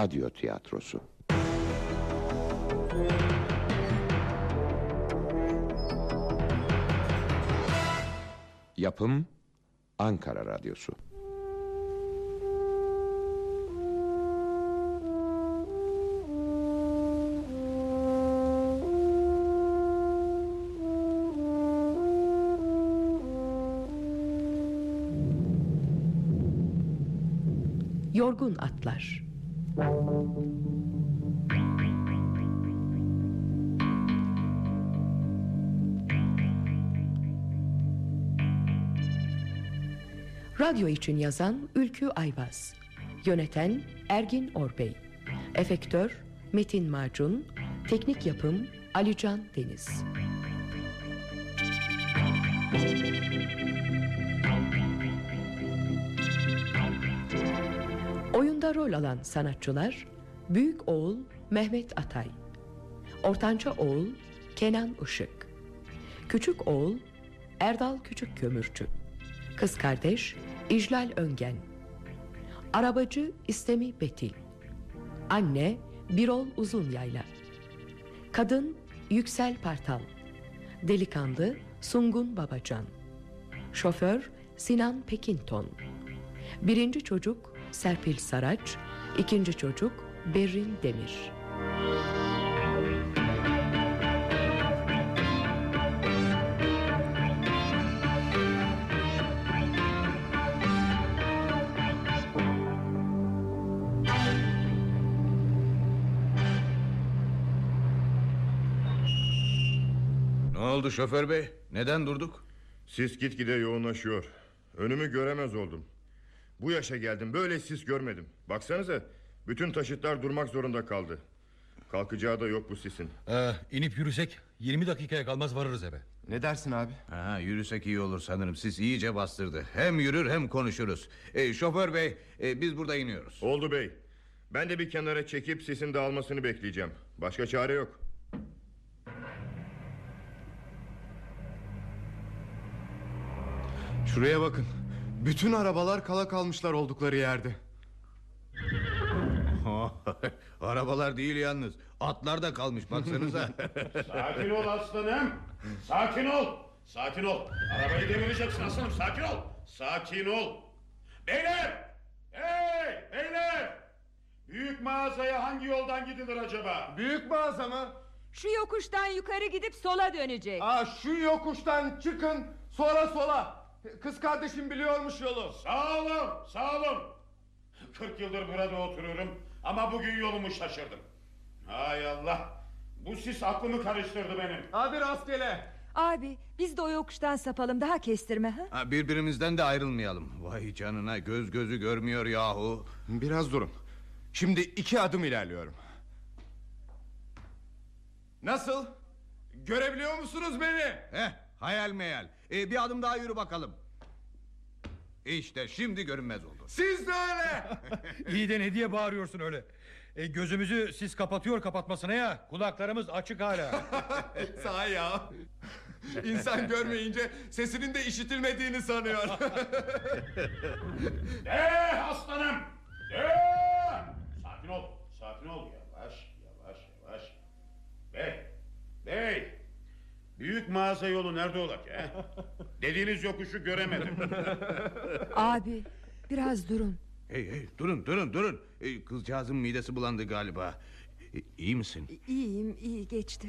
Radyo tiyatrosu. Yapım Ankara Radyosu. Yorgun Atlar Radyo için yazan Ülkü Ayvaz Yöneten Ergin Orbey Efektör Metin Macun Teknik yapım Alican Deniz Rol alan sanatçılar Büyük oğul Mehmet Atay Ortanca oğul Kenan Işık Küçük oğul Erdal Küçük Kömürcü Kız kardeş İclal Öngen Arabacı İstemi Betil Anne Birol Uzun Yayla Kadın Yüksel Partal Delikanlı Sungun Babacan Şoför Sinan Pekinton Birinci çocuk Serpil Saraç ikinci çocuk Berrin Demir Ne oldu şoför bey? Neden durduk? Sis gitgide yoğunlaşıyor. Önümü göremez oldum. Bu yaşa geldim böyle sis görmedim. Baksanıza bütün taşıtlar durmak zorunda kaldı. Kalkacağı da yok bu sisin. Ee, inip yürüsek 20 dakikaya kalmaz varırız eve. Ne dersin abi? Ha, yürüsek iyi olur sanırım. Siz iyice bastırdı. Hem yürür hem konuşuruz. E, şoför bey e, biz burada iniyoruz. Oldu bey. Ben de bir kenara çekip sisin dağılmasını bekleyeceğim. Başka çare yok. Şuraya bakın. Bütün arabalar kala kalmışlar oldukları yerde. Arabalar değil yalnız. Atlar da kalmış baksanıza. Sakin ol aslanım. Sakin ol. Sakin ol. Arabayı devireceksin aslanım. Sakin ol. Sakin ol. Beyler! Hey! Beyler! Büyük mağazaya hangi yoldan gidilir acaba? Büyük mağaza mı? Şu yokuştan yukarı gidip sola dönecek. Aa, şu yokuştan çıkın sonra sola. Kız kardeşim biliyormuş yolu. Sağ olun, sağ olun. 40 yıldır burada oturuyorum ama bugün yolumu şaşırdım. Hay Allah. Bu sis aklımı karıştırdı benim. Hadi rastgele. Abi biz de o yokuştan sapalım daha kestirme ha? ha, birbirimizden de ayrılmayalım. Vay canına göz gözü görmüyor yahu. Biraz durun. Şimdi iki adım ilerliyorum. Nasıl? Görebiliyor musunuz beni? Heh, hayal meyal. E, bir adım daha yürü bakalım. İşte şimdi görünmez oldu. Siz de öyle. İyi de ne diye bağırıyorsun öyle? E, gözümüzü siz kapatıyor kapatmasına ya. Kulaklarımız açık hala. Sahi ya. İnsan görmeyince sesinin de işitilmediğini sanıyor. Eh aslanım! Eh! Sakin ol, sakin ol. Yavaş, yavaş, yavaş. Bey, bey. Büyük mağaza yolu nerede olacak he? Dediğiniz yokuşu göremedim. Abi biraz durun. Hey hey durun durun durun. E, kızcağızın midesi bulandı galiba. E, iyi misin? İyiyim iyi geçti.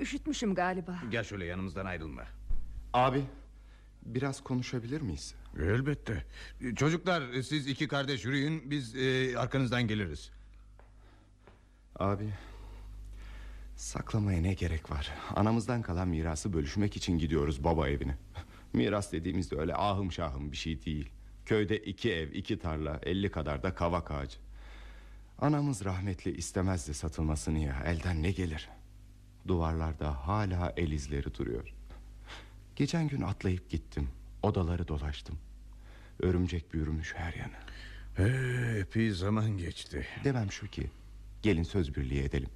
Üşütmüşüm galiba. Gel şöyle yanımızdan ayrılma. Abi biraz konuşabilir miyiz? Elbette. E, Çocuklar e, siz iki kardeş yürüyün biz e, arkanızdan geliriz. Abi saklamaya ne gerek var? Anamızdan kalan mirası bölüşmek için gidiyoruz baba evine. Miras dediğimizde öyle ahım şahım bir şey değil. Köyde iki ev, iki tarla, elli kadar da kavak ağacı. Anamız rahmetli istemezdi satılmasını ya. Elden ne gelir? Duvarlarda hala el izleri duruyor. Geçen gün atlayıp gittim. Odaları dolaştım. Örümcek bürümüş her yanı. Ee, epey zaman geçti. Demem şu ki gelin söz birliği edelim.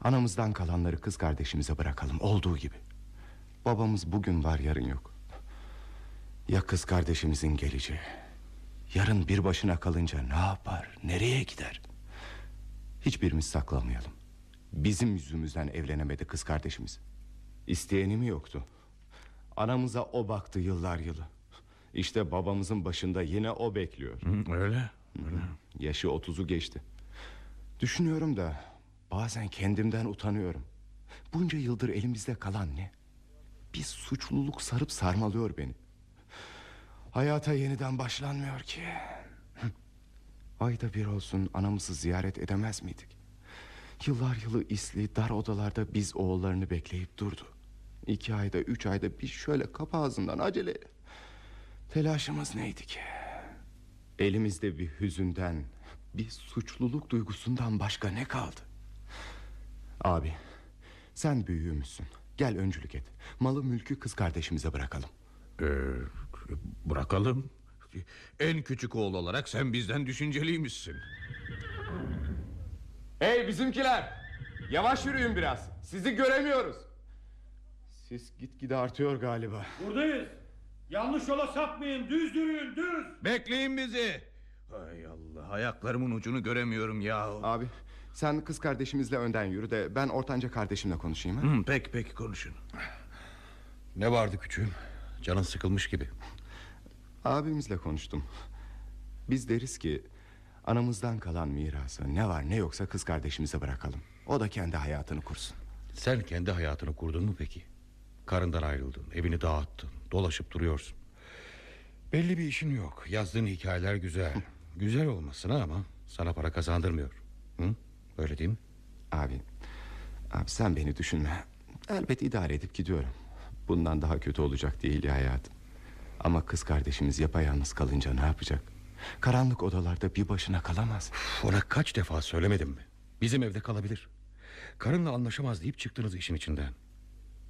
Anamızdan kalanları kız kardeşimize bırakalım olduğu gibi. Babamız bugün var yarın yok. Ya kız kardeşimizin geleceği? Yarın bir başına kalınca ne yapar? Nereye gider? Hiçbirimiz saklamayalım. Bizim yüzümüzden evlenemedi kız kardeşimiz. İsteyeni mi yoktu? Anamıza o baktı yıllar yılı. İşte babamızın başında yine o bekliyor. Öyle. Yaşı otuzu geçti. Düşünüyorum da bazen kendimden utanıyorum. Bunca yıldır elimizde kalan ne? Bir suçluluk sarıp sarmalıyor beni. Hayata yeniden başlanmıyor ki. Ayda bir olsun anamızı ziyaret edemez miydik? Yıllar yılı isli dar odalarda biz oğullarını bekleyip durdu. İki ayda üç ayda bir şöyle kapı ağzından acele. Telaşımız neydi ki? Elimizde bir hüzünden, bir suçluluk duygusundan başka ne kaldı? Abi, sen büyüğümüzsün. Gel öncülük et. Malı mülkü kız kardeşimize bırakalım. Ee, bırakalım. En küçük oğul olarak sen bizden düşünceliymişsin. Hey bizimkiler! Yavaş yürüyün biraz. Sizi göremiyoruz. Sis gitgide artıyor galiba. Buradayız. Yanlış yola sapmayın. Düz yürüyün düz. Bekleyin bizi. Hay Allah ayaklarımın ucunu göremiyorum ya. Abi, sen kız kardeşimizle önden yürü de ben ortanca kardeşimle konuşayım. Ha? Hı, peki peki konuşun. Ne vardı küçüğüm? Canın sıkılmış gibi. Abimizle konuştum. Biz deriz ki anamızdan kalan mirası ne var ne yoksa kız kardeşimize bırakalım. O da kendi hayatını kursun. Sen kendi hayatını kurdun mu peki? Karından ayrıldın, evini dağıttın, dolaşıp duruyorsun. Belli bir işin yok. Yazdığın hikayeler güzel. güzel olmasına ama sana para kazandırmıyor. Hı? Öyle değil mi? Abi, abi sen beni düşünme. Elbet idare edip gidiyorum. Bundan daha kötü olacak değil ya hayatım. Ama kız kardeşimiz yapayalnız kalınca ne yapacak? Karanlık odalarda bir başına kalamaz. Ona kaç defa söylemedim mi? Bizim evde kalabilir. Karınla anlaşamaz deyip çıktınız işin içinden.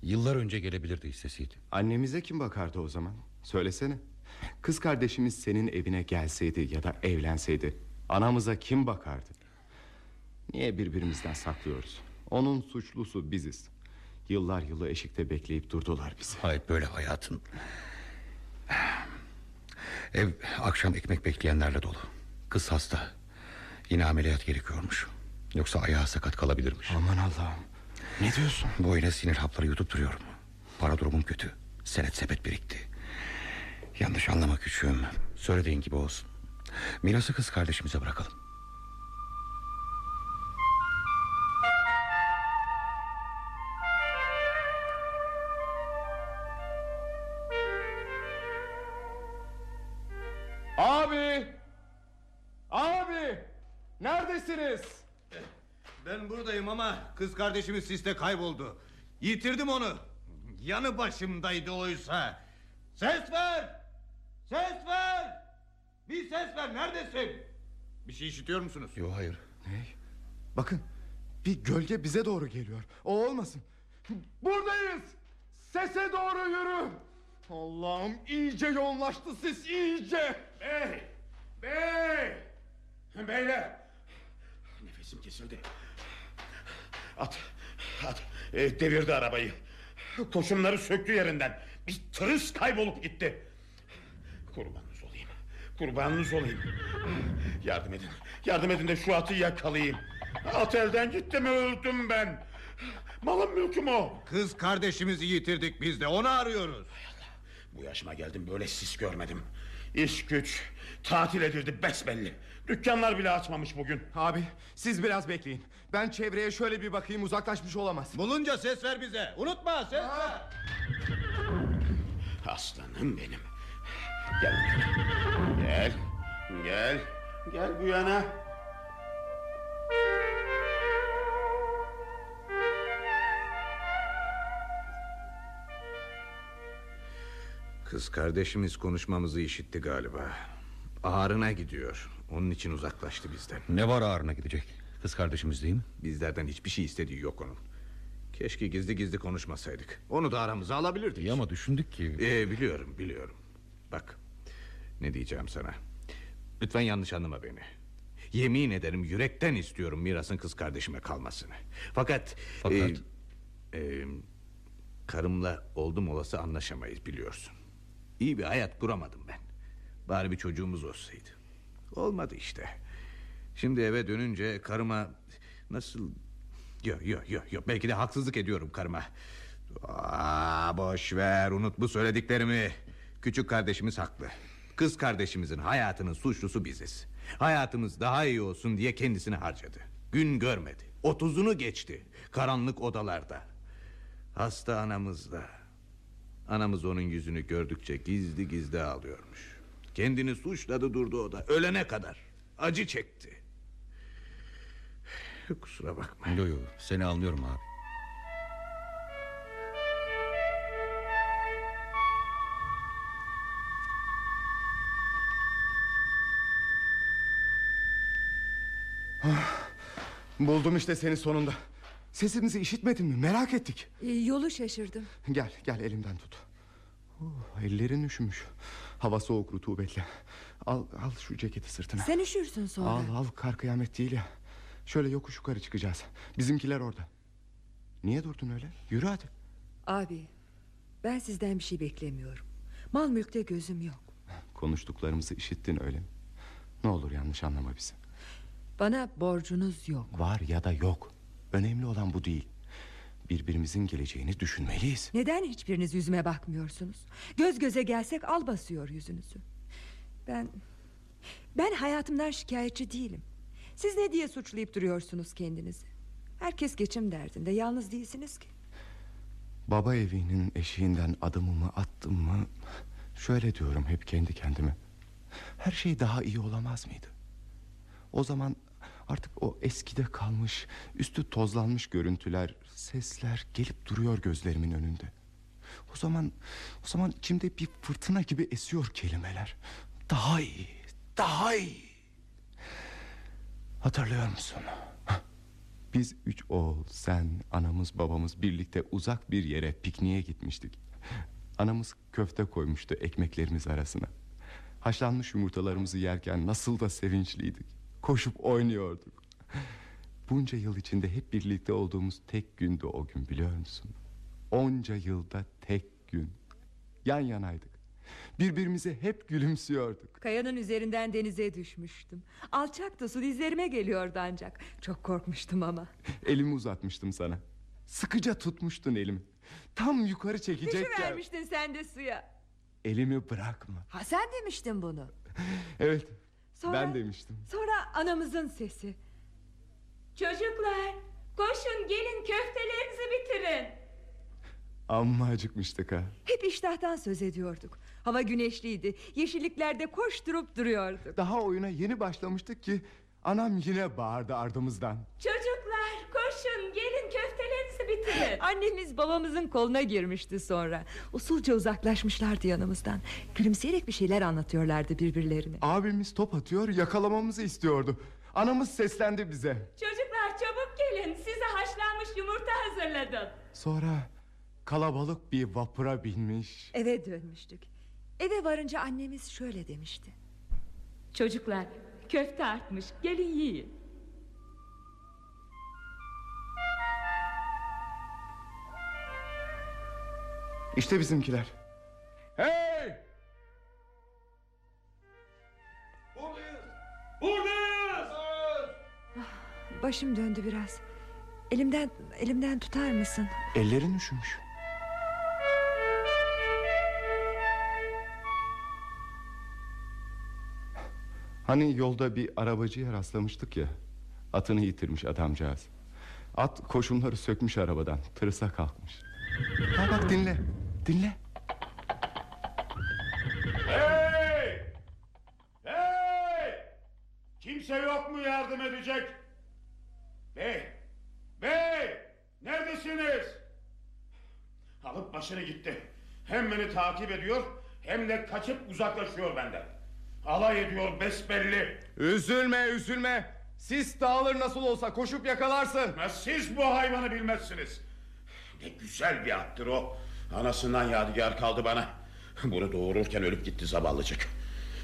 Yıllar önce gelebilirdi istesiydi. Annemize kim bakardı o zaman? Söylesene. Kız kardeşimiz senin evine gelseydi ya da evlenseydi anamıza kim bakardı? Niye birbirimizden saklıyoruz? Onun suçlusu biziz. Yıllar yılı eşikte bekleyip durdular bizi. Hayır böyle hayatın. Ev akşam ekmek bekleyenlerle dolu. Kız hasta. Yine ameliyat gerekiyormuş. Yoksa ayağı sakat kalabilirmiş. Aman Allah'ım. Ne diyorsun? Boyuna sinir hapları yutup duruyorum. Para durumum kötü. Senet sepet birikti. Yanlış anlama küçüğüm. Söylediğin gibi olsun. Mirası kız kardeşimize bırakalım. Kız kardeşimiz siste kayboldu. Yitirdim onu. Yanı başımdaydı oysa. Ses ver! Ses ver! Bir ses ver neredesin? Bir şey işitiyor musunuz? Yok hayır. Bakın bir gölge bize doğru geliyor. O olmasın. Buradayız. Sese doğru yürü. Allah'ım iyice yoğunlaştı ses iyice. Bey! Bey! Beyler! Nefesim kesildi. At, at. E, devirdi arabayı. Koşumları söktü yerinden. Bir tırıs kaybolup gitti. Kurbanınız olayım. Kurbanınız olayım. Yardım edin. Yardım edin de şu atı yakalayayım. At elden gitti mi öldüm ben. Malım mülküm o. Kız kardeşimizi yitirdik biz de onu arıyoruz. Bu yaşıma geldim böyle sis görmedim. İş güç tatil edildi besbelli. Dükkanlar bile açmamış bugün. Abi siz biraz bekleyin. Ben çevreye şöyle bir bakayım uzaklaşmış olamaz. Bulunca ses ver bize. Unutma ses ver. Aslanım benim. Gel. Gel. Gel. Gel bu yana. Kız kardeşimiz konuşmamızı işitti galiba. Ağrına gidiyor. Onun için uzaklaştı bizden. Ne var ağrına gidecek? Kız kardeşimiz değil mi? Bizlerden hiçbir şey istediği yok onun. Keşke gizli gizli konuşmasaydık. Onu da aramıza alabilirdik. İyi ama düşündük ki... Ee, biliyorum biliyorum. Bak ne diyeceğim sana. Lütfen yanlış anlama beni. Yemin ederim yürekten istiyorum mirasın kız kardeşime kalmasını. Fakat... Fakat? e, e, karımla oldum olası anlaşamayız biliyorsun. İyi bir hayat kuramadım ben. Bari bir çocuğumuz olsaydı. Olmadı işte. Şimdi eve dönünce karıma nasıl... Yok yok yok yok belki de haksızlık ediyorum karıma. Aa, boş ver unut bu söylediklerimi. Küçük kardeşimiz haklı. Kız kardeşimizin hayatının suçlusu biziz. Hayatımız daha iyi olsun diye kendisini harcadı. Gün görmedi. Otuzunu geçti. Karanlık odalarda. Hasta anamızda. Anamız onun yüzünü gördükçe gizli gizli ağlıyormuş. Kendini suçladı durdu o da. Ölene kadar. Acı çekti. Kusura bakma. Yo yo seni anlıyorum abi. Buldum işte seni sonunda. Sesimizi işitmedin mi? Merak ettik. Ee, yolu şaşırdım. Gel gel elimden tut. Oh, ellerin üşümüş. Hava soğuk rutubetli. Al, al şu ceketi sırtına. Sen üşürsün sonra. Al al kar kıyamet değil ya. Şöyle yokuş yukarı çıkacağız. Bizimkiler orada. Niye durdun öyle? Yürü hadi. Abi ben sizden bir şey beklemiyorum. Mal mülkte gözüm yok. Konuştuklarımızı işittin öyle mi? Ne olur yanlış anlama bizi. Bana borcunuz yok. Var ya da yok. Önemli olan bu değil. Birbirimizin geleceğini düşünmeliyiz. Neden hiçbiriniz yüzüme bakmıyorsunuz? Göz göze gelsek al basıyor yüzünüzü. Ben... Ben hayatımdan şikayetçi değilim. Siz ne diye suçlayıp duruyorsunuz kendinizi? Herkes geçim derdinde. Yalnız değilsiniz ki. Baba evinin eşiğinden adımımı attım mı... ...şöyle diyorum hep kendi kendime. Her şey daha iyi olamaz mıydı? O zaman artık o eskide kalmış... ...üstü tozlanmış görüntüler, sesler gelip duruyor gözlerimin önünde. O zaman, o zaman içimde bir fırtına gibi esiyor kelimeler. Daha iyi, daha iyi. Hatırlıyor musun? Biz üç oğul, sen, anamız, babamız birlikte uzak bir yere pikniğe gitmiştik. Anamız köfte koymuştu ekmeklerimiz arasına. Haşlanmış yumurtalarımızı yerken nasıl da sevinçliydik. Koşup oynuyorduk. Bunca yıl içinde hep birlikte olduğumuz tek gündü o gün biliyor musun? Onca yılda tek gün. Yan yanaydık. Birbirimize hep gülümsüyorduk. Kayanın üzerinden denize düşmüştüm. Alçaktı su dizlerime geliyordu ancak. Çok korkmuştum ama. Elimi uzatmıştım sana. Sıkıca tutmuştun elimi. Tam yukarı çekecekken... vermiştin sen de suya. Elimi bırakma. Ha sen demiştin bunu. Evet. Sonra- Ben demiştim. Sonra anamızın sesi. Çocuklar koşun gelin köftelerinizi bitirin. Amma acıkmıştık ha. Hep iştahtan söz ediyorduk. Hava güneşliydi. Yeşilliklerde koşturup duruyorduk. Daha oyuna yeni başlamıştık ki anam yine bağırdı ardımızdan. Çocuklar koşun gelin köftelerinizi bitirin. Annemiz babamızın koluna girmişti sonra. Usulca uzaklaşmışlardı yanımızdan. Gülümseyerek bir şeyler anlatıyorlardı birbirlerine. Abimiz top atıyor yakalamamızı istiyordu. Anamız seslendi bize. Çocuklar çabuk gelin size haşlanmış yumurta hazırladım. Sonra kalabalık bir vapura binmiş. Eve dönmüştük. Eve varınca annemiz şöyle demişti. Çocuklar köfte artmış gelin yiyin. İşte bizimkiler. Hey! Buradayız! Başım döndü biraz. Elimden elimden tutar mısın? Ellerin üşümüş. Hani yolda bir arabacıya rastlamıştık ya. Atını yitirmiş adamcağız. At koşumları sökmüş arabadan. Tırısa kalkmış. Ha bak dinle. Dinle. Hey! Hey! Kimse yok mu yardım edecek? Bey! Bey! Neredesiniz? Alıp başını gitti. Hem beni takip ediyor hem de kaçıp uzaklaşıyor benden. Alay ediyor besbelli. Üzülme üzülme. Sis dağılır nasıl olsa koşup yakalarsın. Siz bu hayvanı bilmezsiniz. Ne güzel bir attır o. Anasından yadigar kaldı bana. Bunu doğururken ölüp gitti zavallıcık.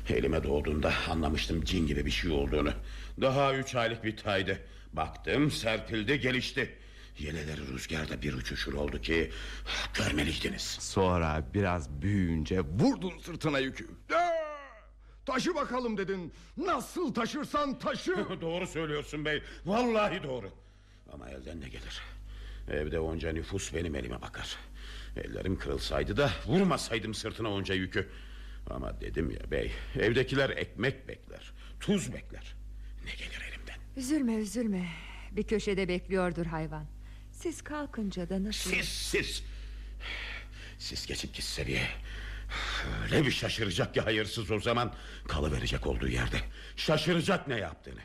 Elime doğduğunda anlamıştım cin gibi bir şey olduğunu. Daha üç aylık bir taydı. Baktım serpildi gelişti. Yeleleri rüzgarda bir uçuşur oldu ki... ...görmeliydiniz. Sonra biraz büyüyünce vurdun sırtına yükü. Aa! Taşı bakalım dedin. Nasıl taşırsan taşı. doğru söylüyorsun bey. Vallahi doğru. Ama elden ne gelir? Evde onca nüfus benim elime bakar. Ellerim kırılsaydı da vurmasaydım sırtına onca yükü. Ama dedim ya bey, evdekiler ekmek bekler, tuz bekler. Ne gelir elimden? Üzülme üzülme. Bir köşede bekliyordur hayvan. Siz kalkınca da nasıl... Siz, siz. Siz geçip gitse diye. Öyle bir şaşıracak ki hayırsız o zaman kalıverecek olduğu yerde. Şaşıracak ne yaptığını.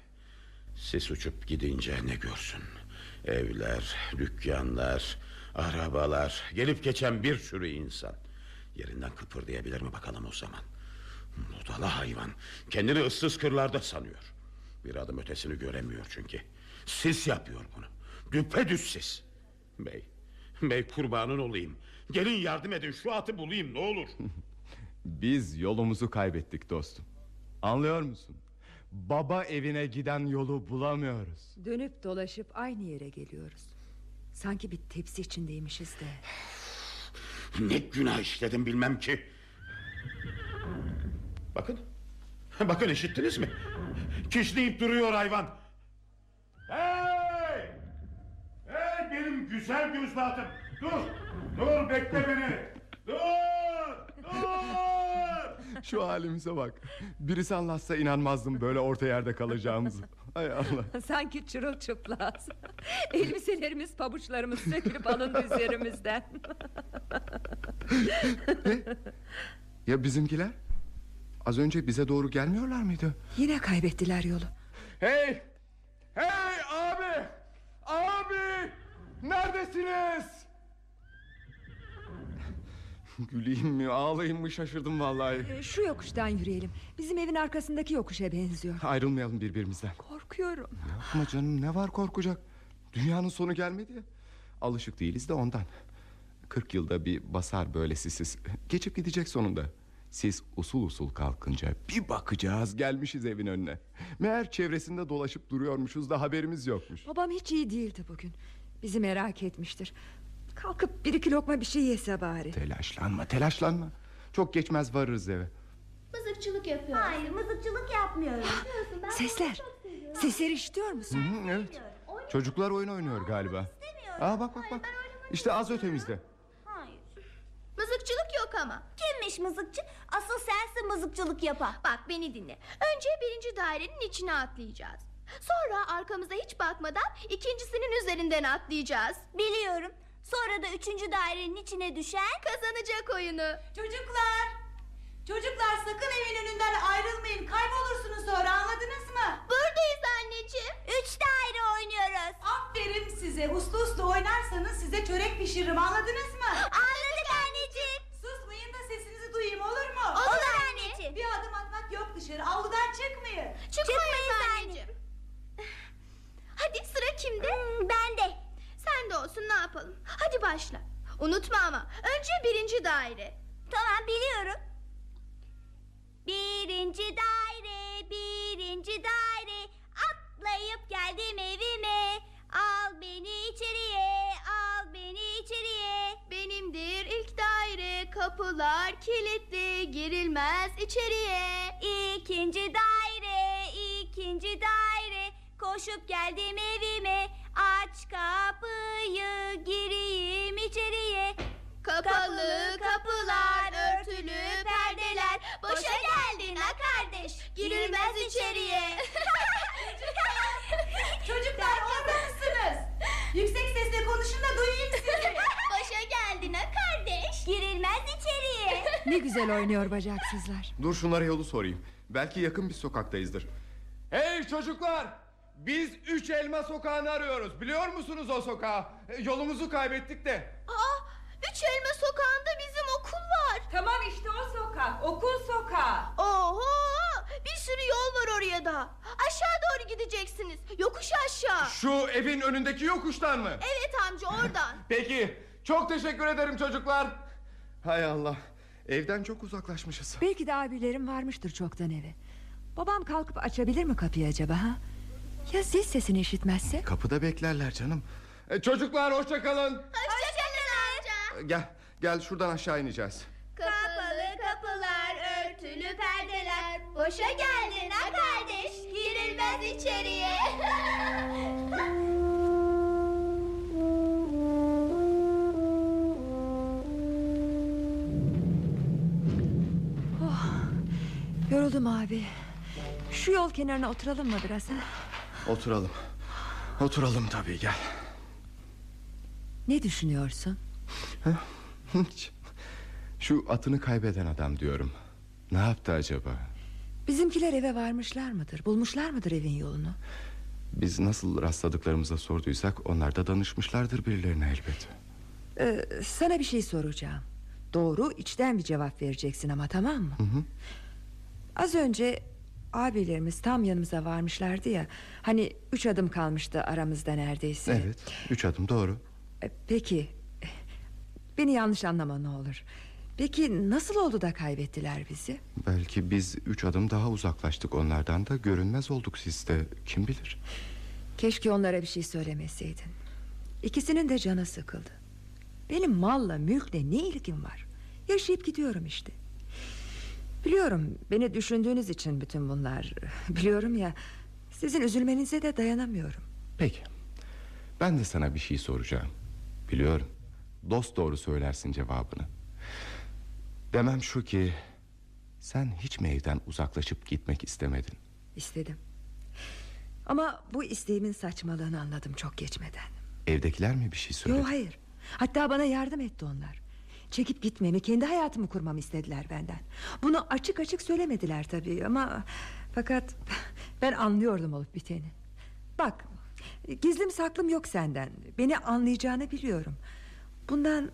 Sis uçup gidince ne görsün? Evler, dükkanlar, arabalar, gelip geçen bir sürü insan. Yerinden kıpırdayabilir mi bakalım o zaman? Budala hayvan kendini ıssız kırlarda sanıyor. Bir adım ötesini göremiyor çünkü. Sis yapıyor bunu. Düpedüz sis. Bey, bey kurbanın olayım. Gelin yardım edin şu atı bulayım ne olur. Biz yolumuzu kaybettik dostum. Anlıyor musun? Baba evine giden yolu bulamıyoruz. Dönüp dolaşıp aynı yere geliyoruz. Sanki bir tepsi içindeymişiz de. Ne günah işledim bilmem ki. Bakın. Bakın işittiniz mi? Kişneyip duruyor hayvan. Hey! Hey benim güzel gözlü atım. Dur. Dur bekle beni. Dur. Dur. Şu halimize bak. Birisi anlatsa inanmazdım böyle orta yerde kalacağımızı. Hay Allah. Sanki çırılçıplaz. Elbiselerimiz, pabuçlarımız sökülüp alındı üzerimizden. Ya bizimkiler? Az önce bize doğru gelmiyorlar mıydı? Yine kaybettiler yolu. Hey! Hey abi! Abi! Neredesiniz? Güleyim mi ağlayayım mı şaşırdım vallahi. Ee, Şu yokuştan yürüyelim. Bizim evin arkasındaki yokuşa benziyor. Ayrılmayalım birbirimizden. Korkuyorum. Yapma canım ne var korkacak? Dünyanın sonu gelmedi ya. Alışık değiliz de ondan. 40 yılda bir basar böyle siz. Geçip gidecek sonunda. Siz usul usul kalkınca bir bakacağız gelmişiz evin önüne. Meğer çevresinde dolaşıp duruyormuşuz da haberimiz yokmuş. Babam hiç iyi değildi bugün. Bizi merak etmiştir. Kalkıp bir iki lokma bir şey yese bari. Telaşlanma telaşlanma. Çok geçmez varırız eve. Mızıkçılık yapıyoruz. Hayır mızıkçılık yapmıyoruz. Ben Sesler. Sesleri işitiyor musun? Hı, evet. Çocuklar oyun oynuyor galiba. Aa bak bak bak. İşte az ötemizde. Hayır. Mızıkçılık yok ama. Kimmiş mızıkçı? Asıl sensin mızıkçılık yapan. Bak beni dinle. Önce birinci dairenin içine atlayacağız. Sonra arkamıza hiç bakmadan ikincisinin üzerinden atlayacağız. Biliyorum. Sonra da üçüncü dairenin içine düşen kazanacak oyunu. Çocuklar! Çocuklar sakın evin önünden ayrılmayın. Kaybolursunuz sonra anladınız mı? Buradayız anneciğim. Üç daire oynuyoruz. Aferin size. Uslu uslu oynarsanız size çörek pişiririm anladınız mı? Anladık anneciğim. Susmayın da sesinizi duyayım olur mu? Olur anneciğim. Bir adım atmak yok dışarı. Avludan çıkmayın. Çıkmayız anneciğim. Hadi sıra kimde? bende. Sen de olsun ne yapalım. Hadi başla. Unutma ama. Önce birinci daire. Tamam biliyorum. Birinci daire, birinci daire. Atlayıp geldim evime. Al beni içeriye, al beni içeriye. Benimdir ilk daire, kapılar kilitli, girilmez içeriye. İkinci daire, ikinci daire. Koşup geldim evime. Aç kapıyı, gireyim içeriye. Kapalı kapılar, örtülü perdeler. Boşa geldin ha kardeş, girilmez içeriye. Çocuklar orada mısınız? Yüksek sesle konuşun da duyayım sizi. Boşa geldin ha kardeş, girilmez içeriye. Ne güzel oynuyor bacaksızlar. Dur şunlara yolu sorayım. Belki yakın bir sokaktayızdır. Hey çocuklar! Biz üç elma sokağını arıyoruz. Biliyor musunuz o sokağı? E, Yolumuzu kaybettik de. Aa, üç elma sokağında bizim okul var. Tamam işte o sokak. Okul sokağı. Oho, bir sürü yol var oraya da. Aşağı doğru gideceksiniz. Yokuş aşağı. Şu evin önündeki yokuştan mı? Evet amca oradan. Peki. Çok teşekkür ederim çocuklar. Hay Allah. Evden çok uzaklaşmışız. Belki de abilerim varmıştır çoktan eve. Babam kalkıp açabilir mi kapıyı acaba ha? Ya zil sesini işitmezse? Kapıda beklerler canım. E, çocuklar hoşça kalın. Hoşçakalın amca. Gel. Gel şuradan aşağı ineceğiz. Kapalı kapılar, örtülü perdeler. Boşa geldin ha kardeş. Girilmez içeriye. Yoruldum abi. Şu yol kenarına oturalım mı biraz? Ha? Oturalım. Oturalım tabii gel. Ne düşünüyorsun? Hiç. Şu atını kaybeden adam diyorum. Ne yaptı acaba? Bizimkiler eve varmışlar mıdır? Bulmuşlar mıdır evin yolunu? Biz nasıl rastladıklarımıza sorduysak onlar da danışmışlardır birilerine elbet. Ee, sana bir şey soracağım. Doğru içten bir cevap vereceksin ama tamam mı? Hı hı. Az önce abilerimiz tam yanımıza varmışlardı ya. Hani üç adım kalmıştı aramızda neredeyse. Evet üç adım doğru. Ee, Peki Beni yanlış anlama ne olur Peki nasıl oldu da kaybettiler bizi Belki biz üç adım daha uzaklaştık onlardan da görünmez olduk sizde kim bilir. Keşke onlara bir şey söylemeseydin İkisinin de canı sıkıldı Benim malla mülkle ne ilgim var Yaşayıp gidiyorum işte Biliyorum beni düşündüğünüz için bütün bunlar Biliyorum ya Sizin üzülmenize de dayanamıyorum Peki ben de sana bir şey soracağım. Biliyorum dost doğru söylersin cevabını. Demem şu ki sen hiç mi evden uzaklaşıp gitmek istemedin? İstedim Ama bu isteğimin saçmalığını anladım çok geçmeden Evdekiler mi bir şey söyledi? Yok hayır Hatta bana yardım etti onlar Çekip gitmemi kendi hayatımı kurmamı istediler benden. Bunu açık açık söylemediler tabii ama Fakat ben anlıyordum olup biteni. Bak Gizlim saklım yok senden. Beni anlayacağını biliyorum. Bundan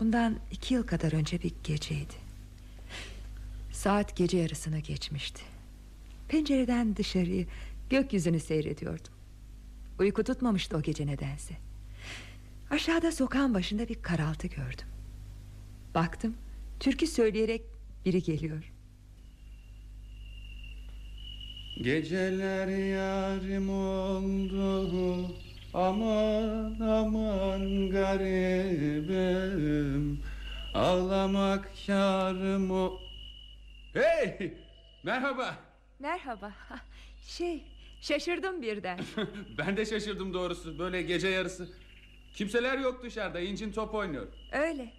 Bundan iki yıl kadar önce bir geceydi. Saat gece yarısına geçmişti. Pencereden dışarıyı Gökyüzünü seyrediyordum. Uyku tutmamıştı o gece nedense. Aşağıda sokağın başında bir karaltı gördüm Baktım Türkü söyleyerek biri geliyor. Geceler yarim oldu Aman aman garibim. Ağlamak yarım o Hey! Merhaba. Merhaba. Şey şaşırdım birden. Ben de şaşırdım doğrusu. Böyle gece yarısı Kimseler yok dışarıda. İncin top oynuyor. Öyle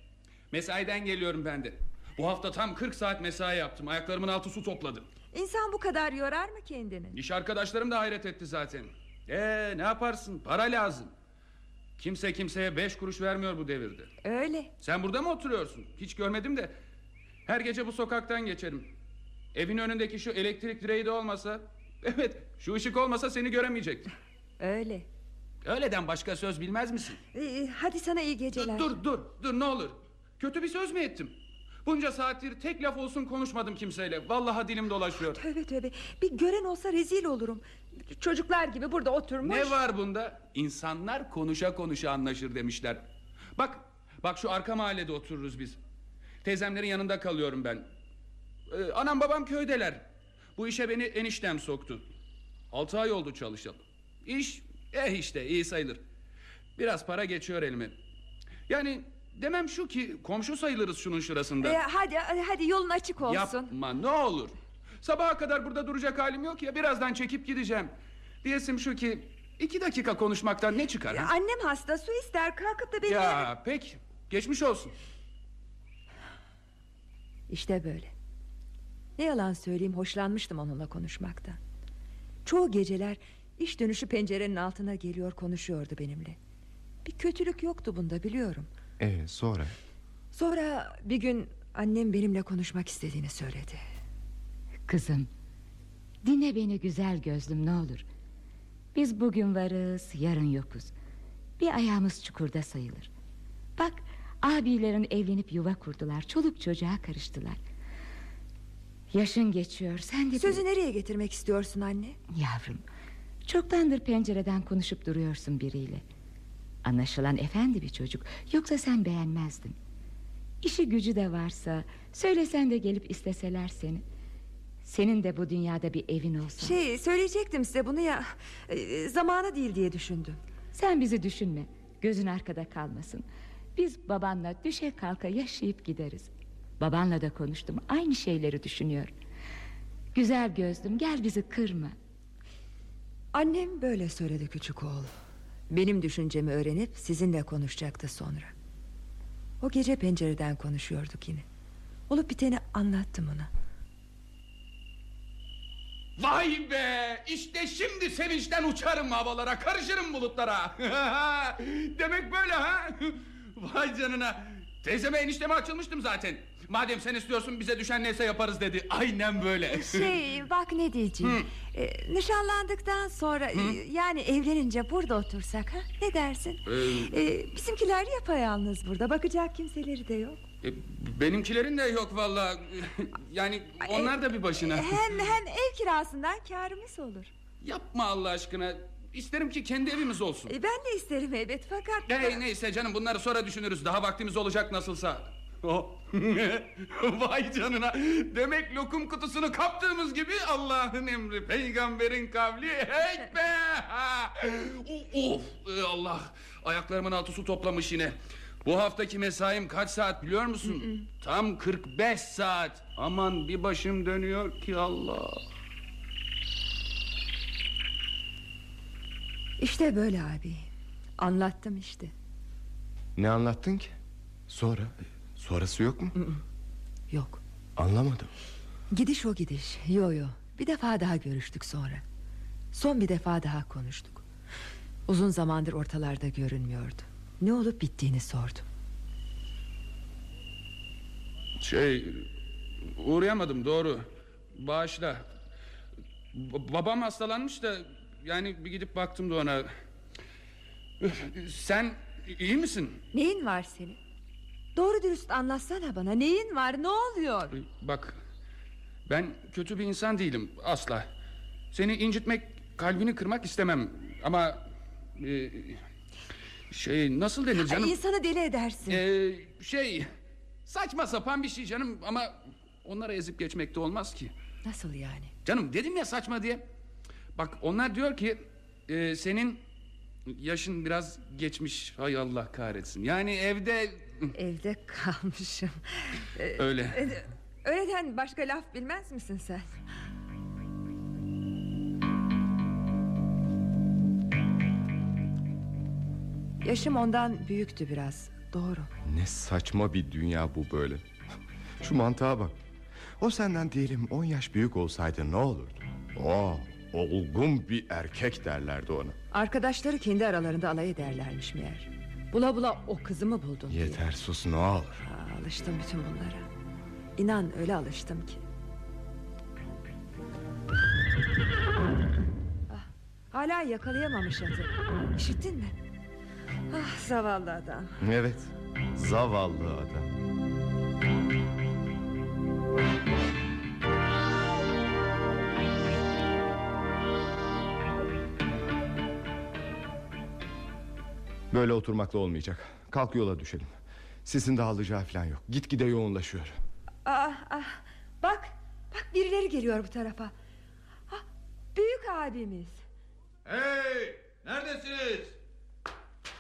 Mesaiden geliyorum ben de. Bu hafta tam 40 saat mesai yaptım. Ayaklarımın altı su topladı İnsan bu kadar yorar mı kendini? İş arkadaşlarım da hayret etti zaten. Ee ne yaparsın? Para lazım. Kimse kimseye beş kuruş vermiyor bu devirde. Öyle. Sen burada mı oturuyorsun? Hiç görmedim de. Her gece bu sokaktan geçerim. Evin önündeki şu elektrik direği de olmasa. Evet şu ışık olmasa seni göremeyecektim Öyle. Öyleden başka söz bilmez misin? Ee, Hadi sana iyi geceler. Dur dur dur. Ne olur Kötü bir söz mü ettim? Bunca saattir tek laf olsun konuşmadım kimseyle. Vallahi dilim dolaşıyor. Tövbe tövbe. Bir gören olsa rezil olurum. Çocuklar gibi burada oturmuş. Ne var bunda? İnsanlar konuşa konuşa anlaşır demişler. Bak bak şu arka mahallede otururuz biz. Teyzemlerin yanında kalıyorum ben. Ee, Anam babam köydeler. Bu işe beni eniştem soktu. Altı ay oldu çalışalım İş eh işte iyi sayılır. Biraz para geçiyor elime. Yani demem şu ki komşu sayılırız şunun şurasında. Ee, hadi, hadi yolun açık olsun. Yapma ne olur. Sabaha kadar burada duracak halim yok ya Birazdan çekip gideceğim. Diyesim şu ki iki dakika konuşmaktan ne çıkar Ya ha? Annem hasta su ister kalkıp da beni Ya pek geçmiş olsun. İşte böyle. Ne yalan söyleyeyim hoşlanmıştım onunla konuşmaktan. Çoğu geceler iş dönüşü pencerenin altına geliyor konuşuyordu benimle. Bir kötülük yoktu bunda biliyorum Ee, sonra? Sonra bir gün annem benimle konuşmak istediğini söyledi. Kızım Dinle beni güzel gözlüm ne olur. Biz bugün varız yarın yokuz. Bir ayağımız çukurda sayılır. Bak abilerin evlenip yuva kurdular Çoluk çocuğa karıştılar. Yaşın geçiyor sen de Sözü nereye getirmek istiyorsun anne? Yavrum Çoktandır pencereden konuşup duruyorsun biriyle Anlaşılan efendi bir çocuk. Yoksa sen beğenmezdin. İşi gücü de varsa Söylesen de gelip isteseler seni. Senin de bu dünyada bir evin olsa. Şey söyleyecektim size bunu ya e, Zamanı değil diye düşündüm. Sen bizi düşünme Gözün arkada kalmasın. Biz babanla düşe kalka yaşayıp gideriz. Babanla da konuştum Aynı şeyleri düşünüyor. Güzel gözlüm gel bizi kırma. Annem böyle söyledi küçük oğul. Benim düşüncemi öğrenip sizinle konuşacaktı sonra. O gece pencereden konuşuyorduk yine. Olup biteni anlattım ona. Vay be! İşte şimdi sevinçten uçarım havalara, karışırım bulutlara. Demek böyle ha? Vay canına. Teyzeme enişteme açılmıştım zaten. Madem sen istiyorsun bize düşen neyse yaparız dedi. Aynen böyle. Şey bak ne diyeceğim. Ee, nişanlandıktan sonra e, yani evlenince burada otursak ha? Ne dersin? Ee, Ee, bizimkiler yapayalnız burada. Bakacak kimseleri de yok. e, benimkilerin de yok valla. yani onlar da bir başına. Hem hem ev kirasından karımız olur. Yapma Allah aşkına. İsterim ki kendi evimiz olsun. Ee, ben de isterim elbet fakat... Hey, neyse canım bunları sonra düşünürüz. Daha vaktimiz olacak nasılsa. Oh. Vay canına. Demek lokum kutusunu kaptığımız gibi Allah'ın emri, peygamberin kavli. Hey be! of Ey Allah. Ayaklarımın altı su toplamış yine. Bu haftaki mesaim kaç saat biliyor musun? Tam 45 saat. Aman bir başım dönüyor ki Allah. İşte böyle abi. Anlattım işte. Ne anlattın ki? Sonra? Sonrası yok mu? Yok. Anlamadım. Gidiş o gidiş. Yo yo. Bir defa daha görüştük sonra. Son bir defa daha konuştuk. Uzun zamandır ortalarda görünmüyordu. Ne olup bittiğini sordum. Şey uğrayamadım doğru. Bağışla. B- babam hastalanmış da yani bir gidip baktım da ona. Sen iyi misin? Neyin var senin? Doğru dürüst anlatsana bana. Neyin var? Ne oluyor? Bak ben kötü bir insan değilim asla. Seni incitmek, kalbini kırmak istemem. Ama e, şey nasıl denir canım? Ay, insanı deli edersin. Ee, şey saçma sapan bir şey canım ama onlara ezip geçmek de olmaz ki. Nasıl yani? Canım dedim ya saçma diye. Bak onlar diyor ki e, senin yaşın biraz geçmiş. Hay Allah kahretsin. Yani evde Evde kalmışım. Öyle. e, Öyleden başka laf bilmez misin sen? Yaşım ondan büyüktü biraz. Doğru. Ne saçma bir dünya bu böyle. Şu mantığa bak. O senden diyelim 10 yaş büyük olsaydı ne olurdu? Oo, olgun bir erkek derlerdi ona. Arkadaşları kendi aralarında alay ederlermiş meğer. Bula bula o kızı mı buldun diye. Yeter sus ne olur. Aa, alıştım bütün bunlara. İnan öyle alıştım ki. Ah, hala yakalayamamış atı. İşittin mi? Ah zavallı adam. Evet zavallı adam. Böyle oturmakla olmayacak. Kalk yola düşelim. Sisin dağılacağı falan yok. Gitgide yoğunlaşıyor. Ah, ah, bak, bak birileri geliyor bu tarafa. Ah, büyük abimiz. Hey! Neredesiniz?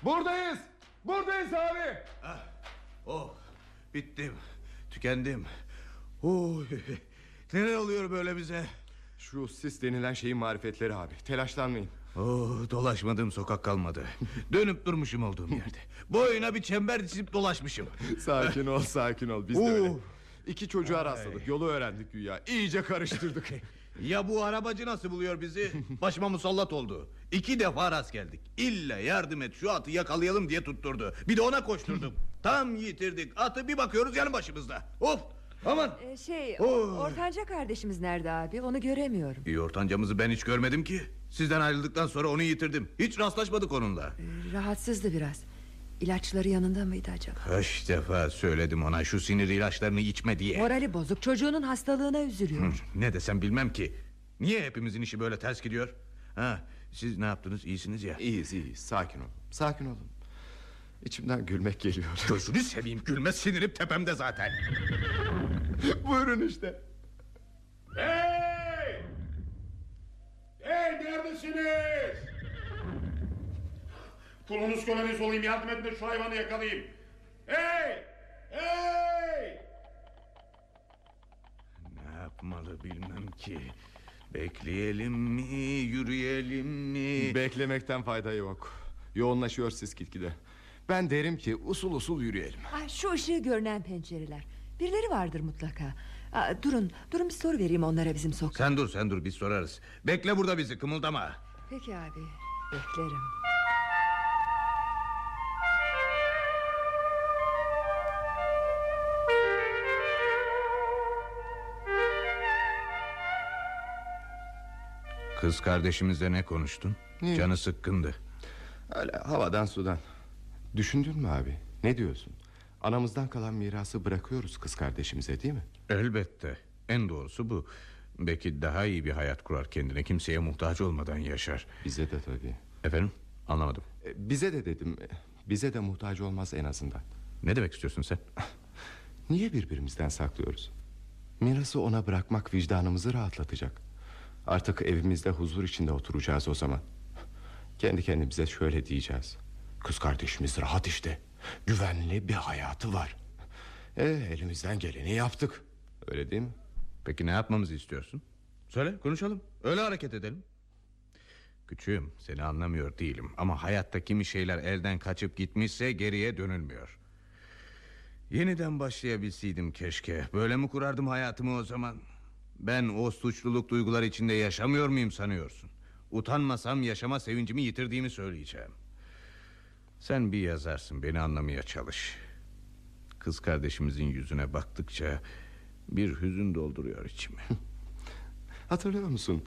Buradayız. Buradayız abi. Oh, bittim. Tükendim. Oy, neler oluyor böyle bize? Şu sis denilen şeyin marifetleri abi. Telaşlanmayın. Oh, dolaşmadığım sokak kalmadı. Dönüp durmuşum olduğum yerde. Boyuna bir çember çizip dolaşmışım. Sakin ol sakin ol biz de Oo. öyle. İki çocuğa rastladık yolu öğrendik güya. İyice karıştırdık. Ya bu arabacı nasıl buluyor bizi? Başıma musallat oldu. İki defa rast geldik. İlla yardım et şu atı yakalayalım diye tutturdu. Bir de ona koşturdum. Tam yitirdik. Atı bir bakıyoruz yanı başımızda. Of! Aman! Ee, şey, Oo. ortanca kardeşimiz nerede abi? Onu göremiyorum. İyi ortancamızı ben hiç görmedim ki. Sizden ayrıldıktan sonra onu yitirdim. Hiç rastlaşmadık onunla. Ee, rahatsızdı biraz. İlaçları yanında mıydı acaba? Kaç defa söyledim ona şu sinir ilaçlarını içme diye. Morali bozuk. Çocuğunun hastalığına üzülüyor. Hı, Ne desem bilmem ki. Niye hepimizin işi böyle ters gidiyor? Ha, siz ne yaptınız? İyisiniz ya. İyiyiz iyiyiz sakin olun. Sakin olun. İçimden gülmek geliyor. Gözünü seveyim gülme sinirim tepemde zaten. Buyurun işte. Hey! Hey neredesiniz? Kulunuz köleniz olayım yardım edin de şu hayvanı yakalayayım. Hey! Hey! Ne yapmalı bilmem ki. Bekleyelim mi, yürüyelim mi? Beklemekten fayda yok. Yoğunlaşıyor siz gitgide. Ben derim ki usul usul yürüyelim. Ah, şu ışığı görünen pencereler. Birileri vardır mutlaka. Aa, durun, durun bir soru vereyim onlara bizim sokak. Sen dur sen dur biz sorarız. Bekle burada bizi kımıldama. Peki abi, beklerim. Kız kardeşimizle ne konuştun? Ne? Canı sıkkındı. Öyle havadan sudan. Düşündün mü abi? Ne diyorsun? Anamızdan kalan mirası bırakıyoruz kız kardeşimize değil mi? Elbette. En doğrusu bu. Belki daha iyi bir hayat kurar kendine. Kimseye muhtaç olmadan yaşar. Bize de tabii. Efendim? Anlamadım. E, Bize de dedim. Bize de muhtaç olmaz en azından. Ne demek istiyorsun sen? Niye birbirimizden saklıyoruz? Mirası ona bırakmak vicdanımızı rahatlatacak. Artık evimizde huzur içinde oturacağız o zaman. Kendi kendimize şöyle diyeceğiz. Kız kardeşimiz rahat işte. Güvenli bir hayatı var. E, elimizden geleni yaptık. Öyle değil mi? Peki ne yapmamızı istiyorsun? Söyle konuşalım. Öyle hareket edelim. Küçüğüm seni anlamıyor değilim ama hayatta kimi şeyler elden kaçıp gitmişse geriye dönülmüyor. Yeniden başlayabilseydim keşke. Böyle mi kurardım hayatımı o zaman? Ben o suçluluk duygular içinde yaşamıyor muyum sanıyorsun? Utanmasam yaşama sevincimi yitirdiğimi söyleyeceğim. Sen bir yazarsın beni anlamaya çalış. Kız kardeşimizin yüzüne baktıkça bir hüzün dolduruyor içimi. Hatırlıyor musun?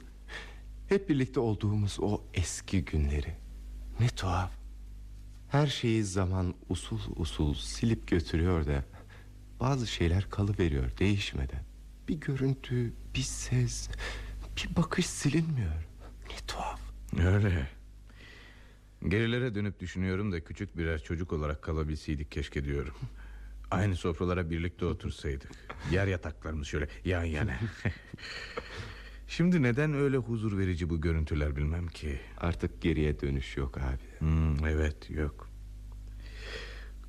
Hep birlikte olduğumuz o eski günleri. Ne tuhaf. Her şeyi zaman usul usul silip götürüyor da bazı şeyler kalıveriyor değişmeden. Bir görüntü, bir ses, bir bakış silinmiyor. Ne tuhaf. Öyle. Gerilere dönüp düşünüyorum da küçük birer çocuk olarak kalabilseydik keşke diyorum. Aynı sofralara birlikte otursaydık. Yer yataklarımız şöyle yan yana. Şimdi neden öyle huzur verici bu görüntüler bilmem ki. Artık geriye dönüş yok abi. Hmm, evet yok.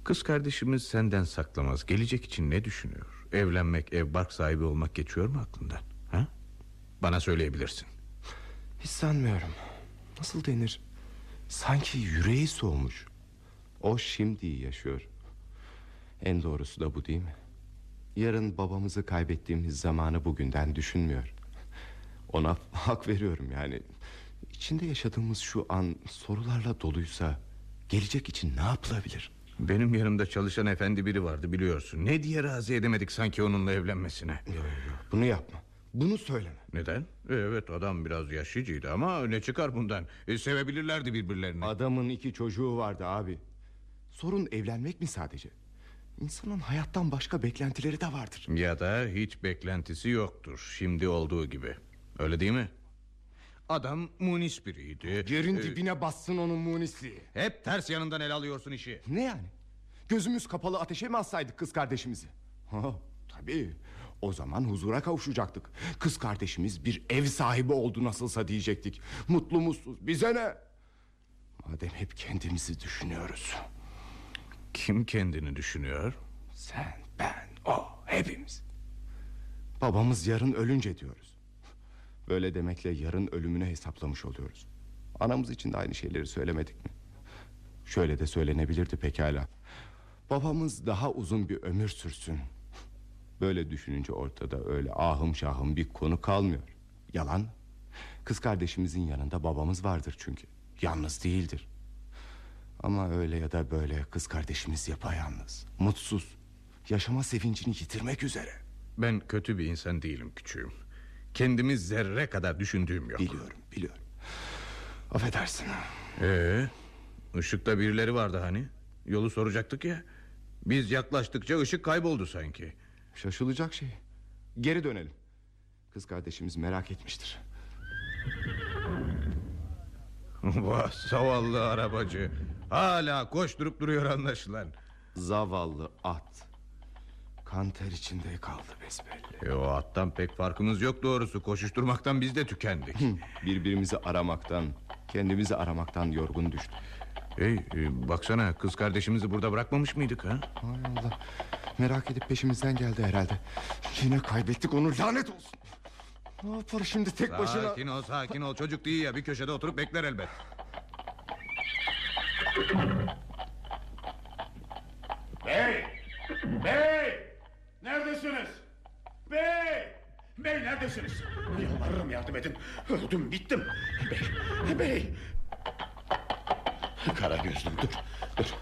Kız kardeşimiz senden saklamaz. Gelecek için ne düşünüyor? Evlenmek, ev bark sahibi olmak geçiyor mu aklından? Ha? Bana söyleyebilirsin. Hiç sanmıyorum. Nasıl denir? Sanki yüreği soğumuş. O şimdi yaşıyor. En doğrusu da bu değil mi? Yarın babamızı kaybettiğimiz zamanı bugünden düşünmüyor. Ona hak veriyorum yani. İçinde yaşadığımız şu an sorularla doluysa gelecek için ne yapılabilir? Benim yanımda çalışan efendi biri vardı biliyorsun. Ne diye razı edemedik sanki onunla evlenmesine. Yok yok bunu yapma. Bunu söyleme. Neden? Evet adam biraz yaşlıcıydı ama ne çıkar bundan? E, sevebilirlerdi birbirlerini. Adamın iki çocuğu vardı abi. Sorun evlenmek mi sadece? İnsanın hayattan başka beklentileri de vardır. Ya da hiç beklentisi yoktur. Şimdi olduğu gibi. Öyle değil mi? Adam munis biriydi. Yerin Ee, dibine bassın onun munisliği. Hep ters yanından el alıyorsun işi. Ne yani? Gözümüz kapalı ateşe mi assaydık kız kardeşimizi? Ha, tabii. O zaman huzura kavuşacaktık. Kız kardeşimiz bir ev sahibi oldu nasılsa diyecektik. Mutlu mutsuz bize ne? Madem hep kendimizi düşünüyoruz. Kim kendini düşünüyor? Sen, ben, o, hepimiz. Babamız yarın ölünce diyoruz. Böyle demekle yarın ölümünü hesaplamış oluyoruz. Anamız için de aynı şeyleri söylemedik mi? Şöyle de söylenebilirdi pekala. Babamız daha uzun bir ömür sürsün. Böyle düşününce ortada öyle ahım şahım bir konu kalmıyor. Yalan? Kız kardeşimizin yanında babamız vardır çünkü. Yalnız değildir. Ama öyle ya da böyle kız kardeşimiz yapayalnız. Mutsuz. Yaşama sevincini yitirmek üzere. Ben kötü bir insan değilim küçüğüm. Kendimi zerre kadar düşündüğüm yok. Biliyorum, biliyorum. Affedersin. Ee, ışıkta birileri vardı hani. Yolu soracaktık ya. Biz yaklaştıkça ışık kayboldu sanki. Şaşılacak şey. Geri dönelim. Kız kardeşimiz merak etmiştir. Vah zavallı arabacı. Hala koşturup duruyor anlaşılan. Zavallı at. Kan ter içinde kaldı besbelli. E, o attan pek farkımız yok doğrusu. Koşuşturmaktan biz de tükendik. Birbirimizi aramaktan, kendimizi aramaktan yorgun düştük. Hey, e, baksana kız kardeşimizi burada bırakmamış mıydık ha? Hay Allah. Merak edip peşimizden geldi herhalde. Yine kaybettik onu lanet olsun. Ne yapar şimdi tek başına? Sakin ol sakin ol çocuk değil ya bir köşede oturup bekler elbet. Bey! Bey! Neredesiniz? Bey! Bey neredesiniz? Yalvarırım yardım edin. Öldüm bittim. Bey! Bey! Kara gözlüm dur. Dur.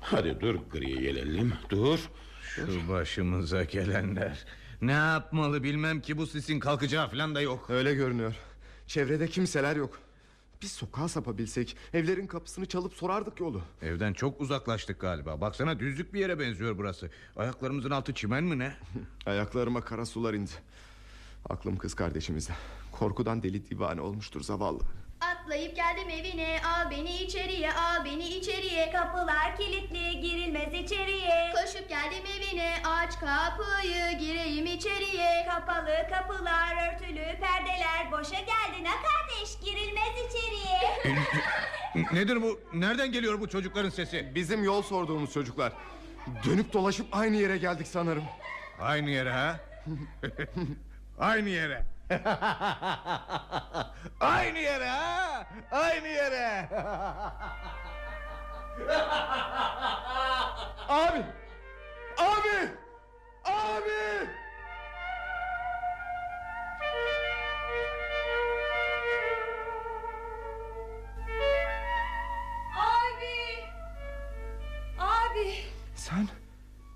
Hadi dur gri yelelim. Dur. Şu başımıza gelenler. Ne yapmalı bilmem ki bu sisin kalkacağı falan da yok. Öyle görünüyor. Çevrede kimseler yok. Biz sokağa sapabilsek evlerin kapısını çalıp sorardık yolu. Evden çok uzaklaştık galiba. Baksana düzlük bir yere benziyor burası. Ayaklarımızın altı çimen mi ne? Ayaklarıma kara sular indi. Aklım kız kardeşimizde. Korkudan deli divane olmuştur zavallı. Atlayıp geldim evine al beni içeriye al beni içeriye Kapılar kilitli girilmez içeriye Koşup geldim evine aç kapıyı gireyim içeriye Kapalı kapılar örtülü perdeler boşa geldin ha kardeş girilmez içeriye Nedir bu? Nereden geliyor bu çocukların sesi? Bizim yol sorduğumuz çocuklar. Dönüp dolaşıp aynı yere geldik sanırım. Aynı yere ha? Aynı yere. Aynı yere ha? Aynı yere. Abi! Abi! Abi! Abi! Abi! Sen,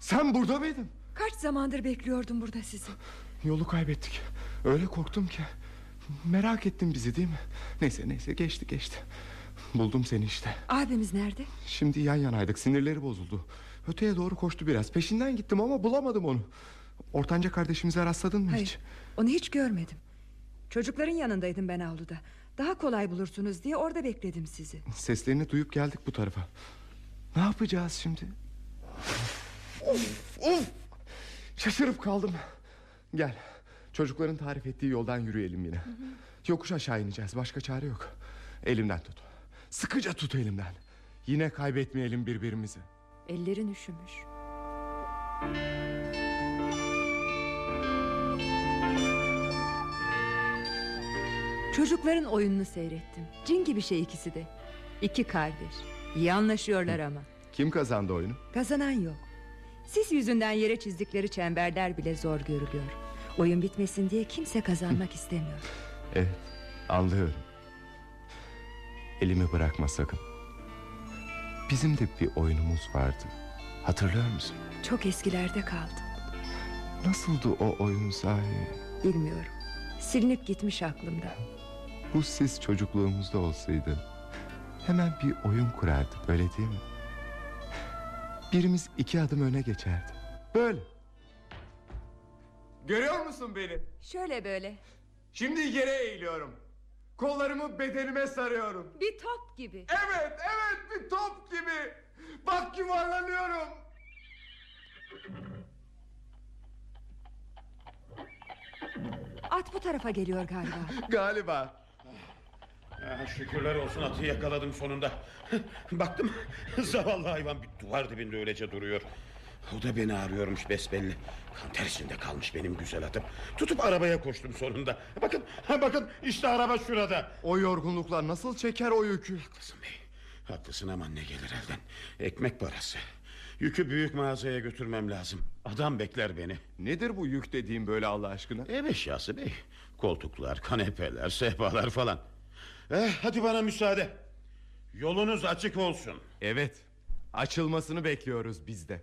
sen burada mıydın? Kaç zamandır bekliyordum burada sizi. Yolu kaybettik. Öyle korktum ki. Merak ettin bizi değil mi? Neyse neyse geçti geçti. Buldum seni işte. Abimiz nerede? Şimdi yan yanaydık sinirleri bozuldu. Öteye doğru koştu biraz. Peşinden gittim ama bulamadım onu. Ortanca kardeşimize rastladın mı hiç? Hayır onu hiç görmedim. Çocukların yanındaydım ben avluda. Daha kolay bulursunuz diye orada bekledim sizi. Seslerini duyup geldik bu tarafa. Ne yapacağız şimdi? Of of! Şaşırıp kaldım. Gel. Çocukların tarif ettiği yoldan yürüyelim yine. Yokuş aşağı ineceğiz. Başka çare yok. Elimden tut. Sıkıca tut elimden. Yine kaybetmeyelim birbirimizi. Ellerin üşümüş. Çocukların oyununu seyrettim. Cin gibi şey ikisi de. İki kardeş. İyi anlaşıyorlar ama. Kim kazandı oyunu? Kazanan yok. Sis yüzünden yere çizdikleri çemberler bile zor görülüyor. Oyun bitmesin diye kimse kazanmak istemiyor. Evet anlıyorum Elimi bırakma sakın Bizim de bir oyunumuz vardı Hatırlıyor musun? Çok eskilerde kaldı. Nasıldı o oyun sahi? Bilmiyorum. Silinip gitmiş aklımda. Bu siz çocukluğumuzda olsaydı Hemen bir oyun kurardık öyle değil mi? Birimiz iki adım öne geçerdi Böyle Görüyor musun beni? Şöyle böyle. Şimdi yere eğiliyorum Kollarımı bedenime sarıyorum Bir top gibi. Evet evet bir top gibi Bak yuvarlanıyorum At bu tarafa geliyor galiba. Galiba Ah, şükürler olsun atı yakaladım sonunda. Baktım zavallı hayvan bir duvar dibinde öylece duruyor. O da beni arıyormuş besbelli. Kan ter içinde kalmış benim güzel atım. Tutup arabaya koştum sonunda. Bakın bakın işte araba şurada. O yorgunlukla nasıl çeker o yükü? Haklısın bey. Haklısın ama ne gelir elden. Ekmek parası. Yükü büyük mağazaya götürmem lazım. Adam bekler beni. Nedir bu yük dediğim böyle Allah aşkına? Ev eşyası bey. Koltuklar, kanepeler, sehpalar falan. Eh, hadi bana müsaade. Yolunuz açık olsun. Evet açılmasını bekliyoruz biz de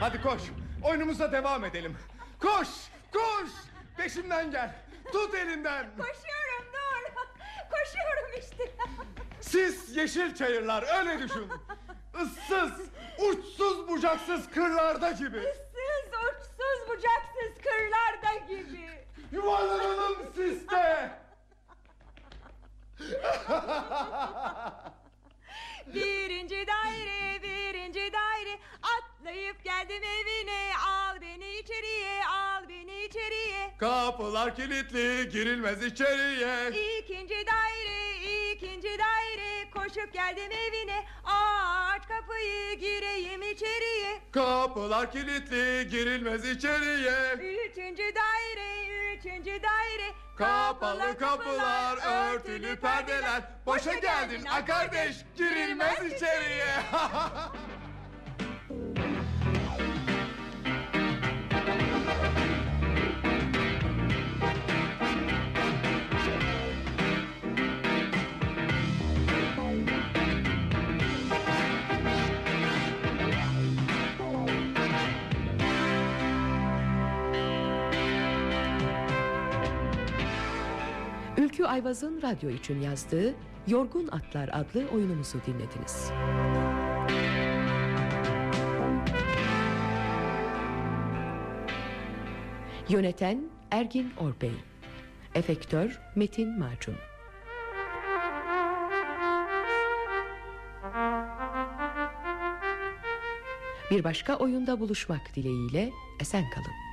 Hadi koş. Oyunumuza devam edelim. Koş koş. Peşimden gel. Tut elimden Koşuyorum dur. Koşuyorum işte. Siz yeşil çayırlar öyle düşün. Issız uçsuz bucaksız kırlarda gibi. Siz uçsuz bucaksız kırlarda gibi. Yuvarlanalım siste Birinci daire, birinci daire. Atlayıp geldim evine. Al beni içeriye, al beni içeriye. Kapılar kilitli girilmez içeriye. İkinci daire, ikinci daire. Koşup geldim evine. Aç kapıyı gireyim içeriye. Kapılar kilitli girilmez içeriye. Üçüncü daire Üçüncü daire. Kapalı kapılar örtülü perdeler. Boşa geldin a kardeş girilmez içeriye Ülkü Ayvaz'ın radyo için yazdığı Yorgun Atlar adlı oyunumuzu dinlediniz. Yöneten Ergin Orbey Efektör Metin Macun Bir başka oyunda buluşmak dileğiyle esen kalın.